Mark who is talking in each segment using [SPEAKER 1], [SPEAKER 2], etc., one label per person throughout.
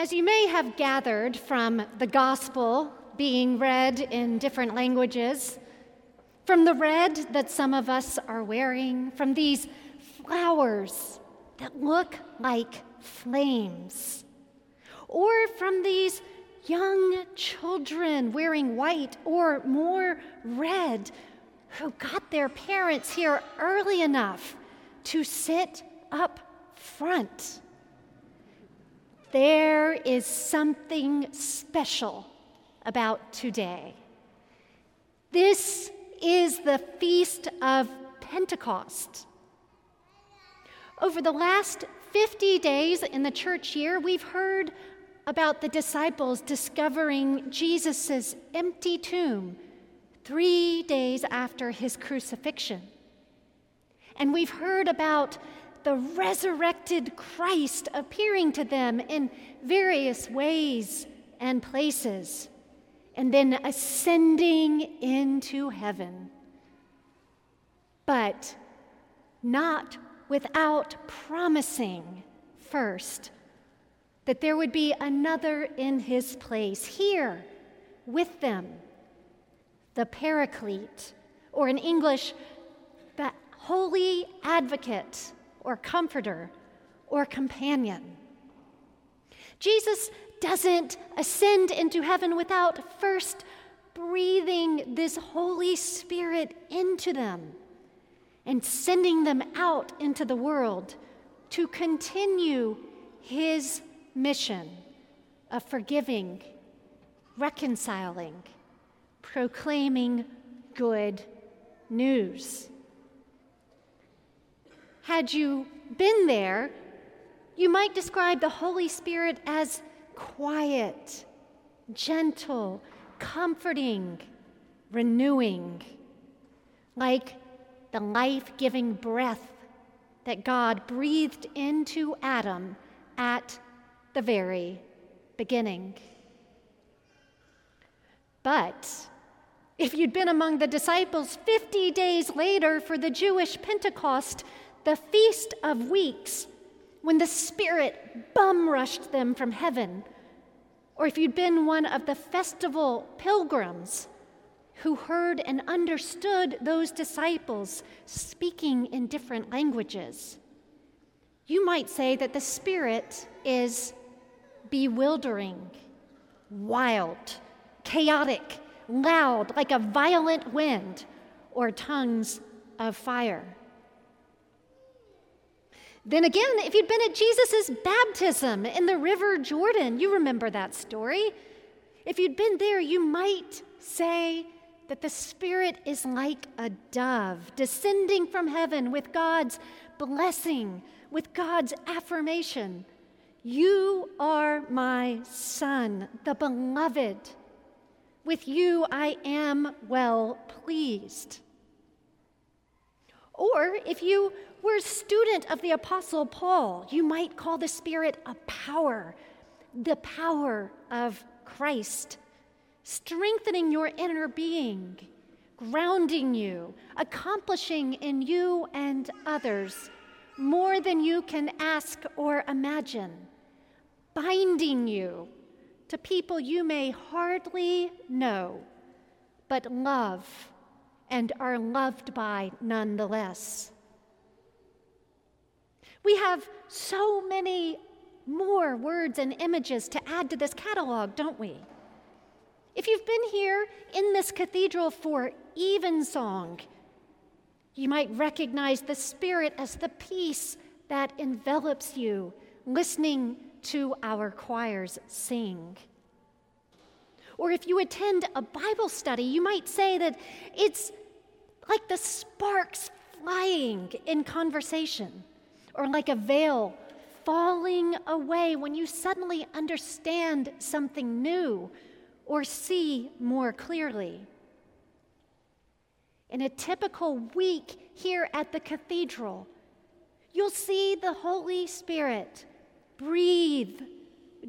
[SPEAKER 1] As you may have gathered from the gospel being read in different languages, from the red that some of us are wearing, from these flowers that look like flames, or from these young children wearing white or more red who got their parents here early enough to sit up front. There is something special about today. This is the Feast of Pentecost. Over the last 50 days in the church year, we've heard about the disciples discovering Jesus' empty tomb three days after his crucifixion. And we've heard about the resurrected Christ appearing to them in various ways and places, and then ascending into heaven. But not without promising first that there would be another in his place here with them, the Paraclete, or in English, the Holy Advocate, or Comforter, or Companion. Jesus doesn't ascend into heaven without first breathing this Holy Spirit into them and sending them out into the world to continue his mission of forgiving, reconciling, proclaiming good news. Had you been there, you might describe the Holy Spirit as quiet, gentle, comforting, renewing, like the life giving breath that God breathed into Adam at the very beginning. But if you'd been among the disciples 50 days later for the Jewish Pentecost, the Feast of Weeks, when the Spirit bum rushed them from heaven, or if you'd been one of the festival pilgrims who heard and understood those disciples speaking in different languages, you might say that the Spirit is bewildering, wild, chaotic, loud, like a violent wind or tongues of fire. Then again, if you'd been at Jesus' baptism in the River Jordan, you remember that story. If you'd been there, you might say that the Spirit is like a dove descending from heaven with God's blessing, with God's affirmation you are my son, the beloved. With you I am well pleased. Or if you were a student of the Apostle Paul, you might call the Spirit a power, the power of Christ, strengthening your inner being, grounding you, accomplishing in you and others more than you can ask or imagine, binding you to people you may hardly know, but love and are loved by nonetheless. We have so many more words and images to add to this catalog, don't we? If you've been here in this cathedral for evensong, you might recognize the Spirit as the peace that envelops you, listening to our choirs sing. Or if you attend a Bible study, you might say that it's like the sparks flying in conversation, or like a veil falling away when you suddenly understand something new or see more clearly. In a typical week here at the cathedral, you'll see the Holy Spirit breathe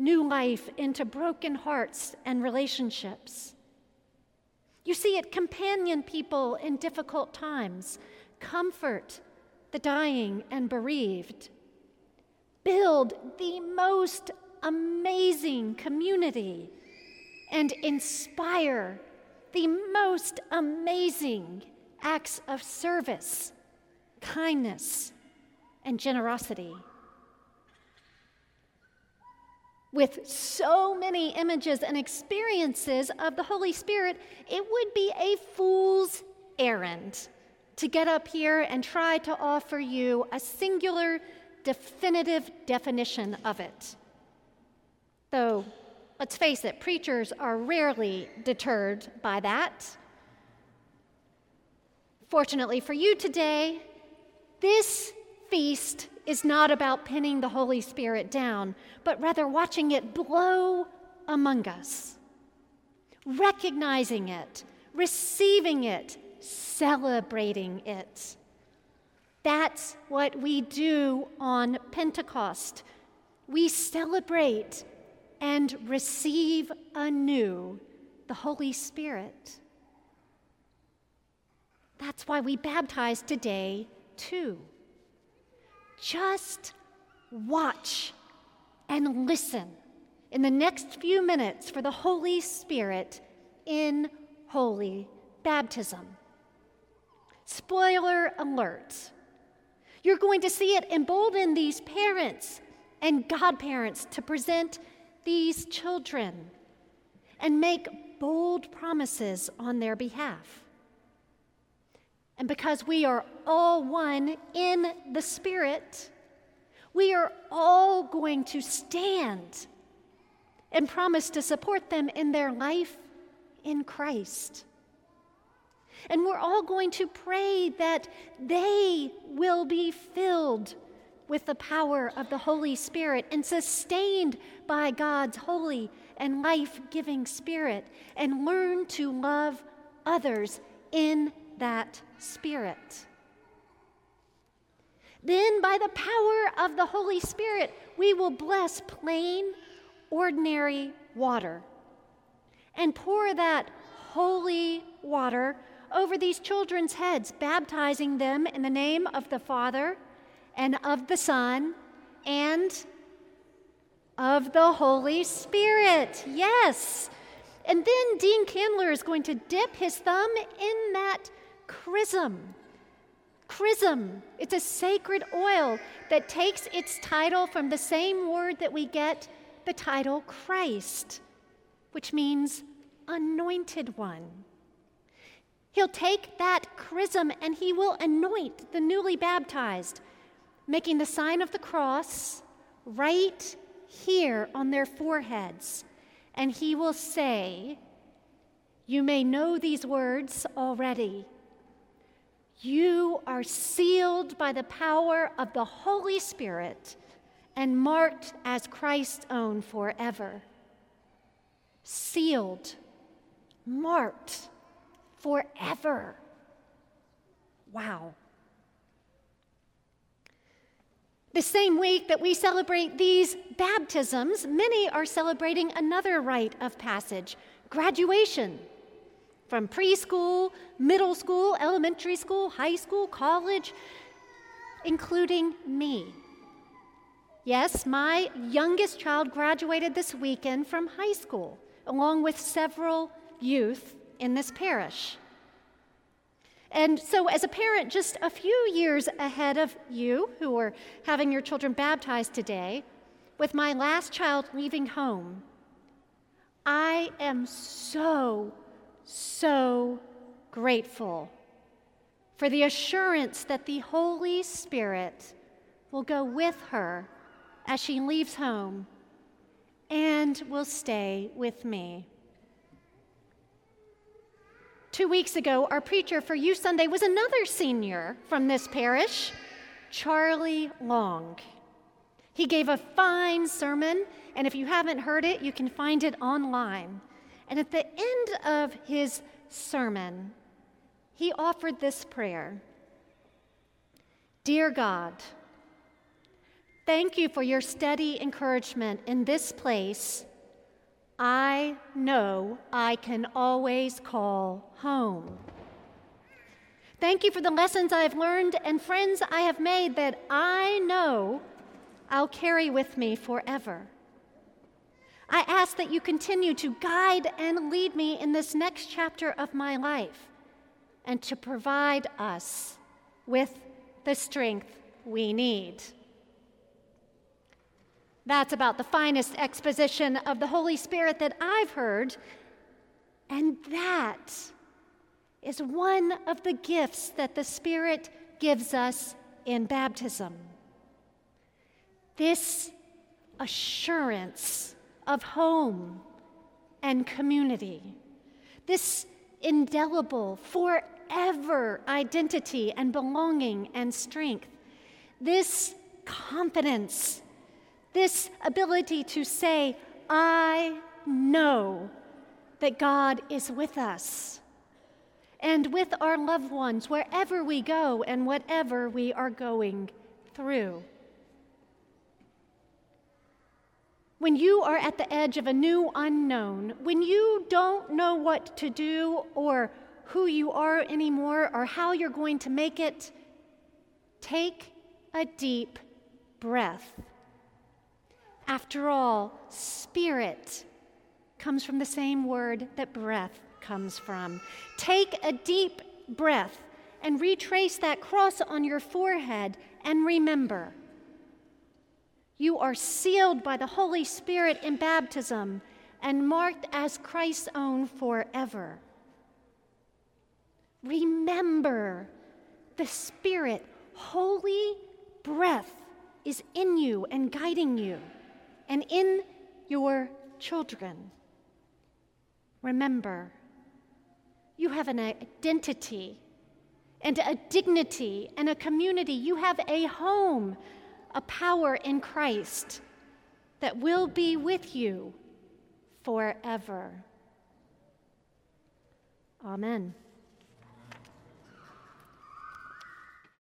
[SPEAKER 1] new life into broken hearts and relationships. You see it companion people in difficult times, comfort the dying and bereaved, build the most amazing community and inspire the most amazing acts of service, kindness, and generosity. With so many images and experiences of the Holy Spirit, it would be a fool's errand to get up here and try to offer you a singular, definitive definition of it. Though, let's face it, preachers are rarely deterred by that. Fortunately for you today, this feast is not about pinning the Holy Spirit down, but rather watching it blow among us, recognizing it, receiving it, celebrating it. That's what we do on Pentecost. We celebrate and receive anew the Holy Spirit. That's why we baptize today, too. Just watch and listen in the next few minutes for the Holy Spirit in holy baptism. Spoiler alert. You're going to see it embolden these parents and godparents to present these children and make bold promises on their behalf. And because we are all one in the Spirit, we are all going to stand and promise to support them in their life in Christ. And we're all going to pray that they will be filled with the power of the Holy Spirit and sustained by God's holy and life giving Spirit and learn to love others in that Spirit. Then, by the power of the Holy Spirit, we will bless plain, ordinary water and pour that holy water over these children's heads, baptizing them in the name of the Father and of the Son and of the Holy Spirit. Yes. And then Dean Candler is going to dip his thumb in that chrism. Chrism, it's a sacred oil that takes its title from the same word that we get the title Christ, which means anointed one. He'll take that chrism and he will anoint the newly baptized, making the sign of the cross right here on their foreheads. And he will say, You may know these words already you are sealed by the power of the Holy Spirit and marked as Christ's own forever. Sealed, marked forever. Wow. The same week that we celebrate these baptisms, many are celebrating another rite of passage graduation from preschool, middle school, elementary school, high school, college, including me. Yes, my youngest child graduated this weekend from high school, along with several youth in this parish. And so, as a parent just a few years ahead of you who are having your children baptized today, with my last child leaving home, I am so so grateful for the assurance that the Holy Spirit will go with her as she leaves home and will stay with me. Two weeks ago, our preacher for Youth Sunday was another senior from this parish, Charlie Long. He gave a fine sermon, and if you haven't heard it, you can find it online. And at the end of his sermon, he offered this prayer Dear God, thank you for your steady encouragement in this place. I know I can always call home. Thank you for the lessons I've learned and friends I have made that I know I'll carry with me forever. I ask that you continue to guide and lead me in this next chapter of my life and to provide us with the strength we need. That's about the finest exposition of the Holy Spirit that I've heard, and that is one of the gifts that the Spirit gives us in baptism. This assurance of home and community, this indelible, forever identity and belonging and strength, this confidence, this ability to say, I know that God is with us. And with our loved ones wherever we go and whatever we are going through. When you are at the edge of a new unknown, when you don't know what to do or who you are anymore or how you're going to make it, take a deep breath. After all, spirit comes from the same word that breath comes from. Take a deep breath and retrace that cross on your forehead and remember you are sealed by the Holy Spirit in baptism and marked as Christ's own forever. Remember, the Spirit, holy breath, is in you and guiding you and in your children. Remember, you have an identity and a dignity and a community. You have a home a power in Christ that will be with you forever. Amen.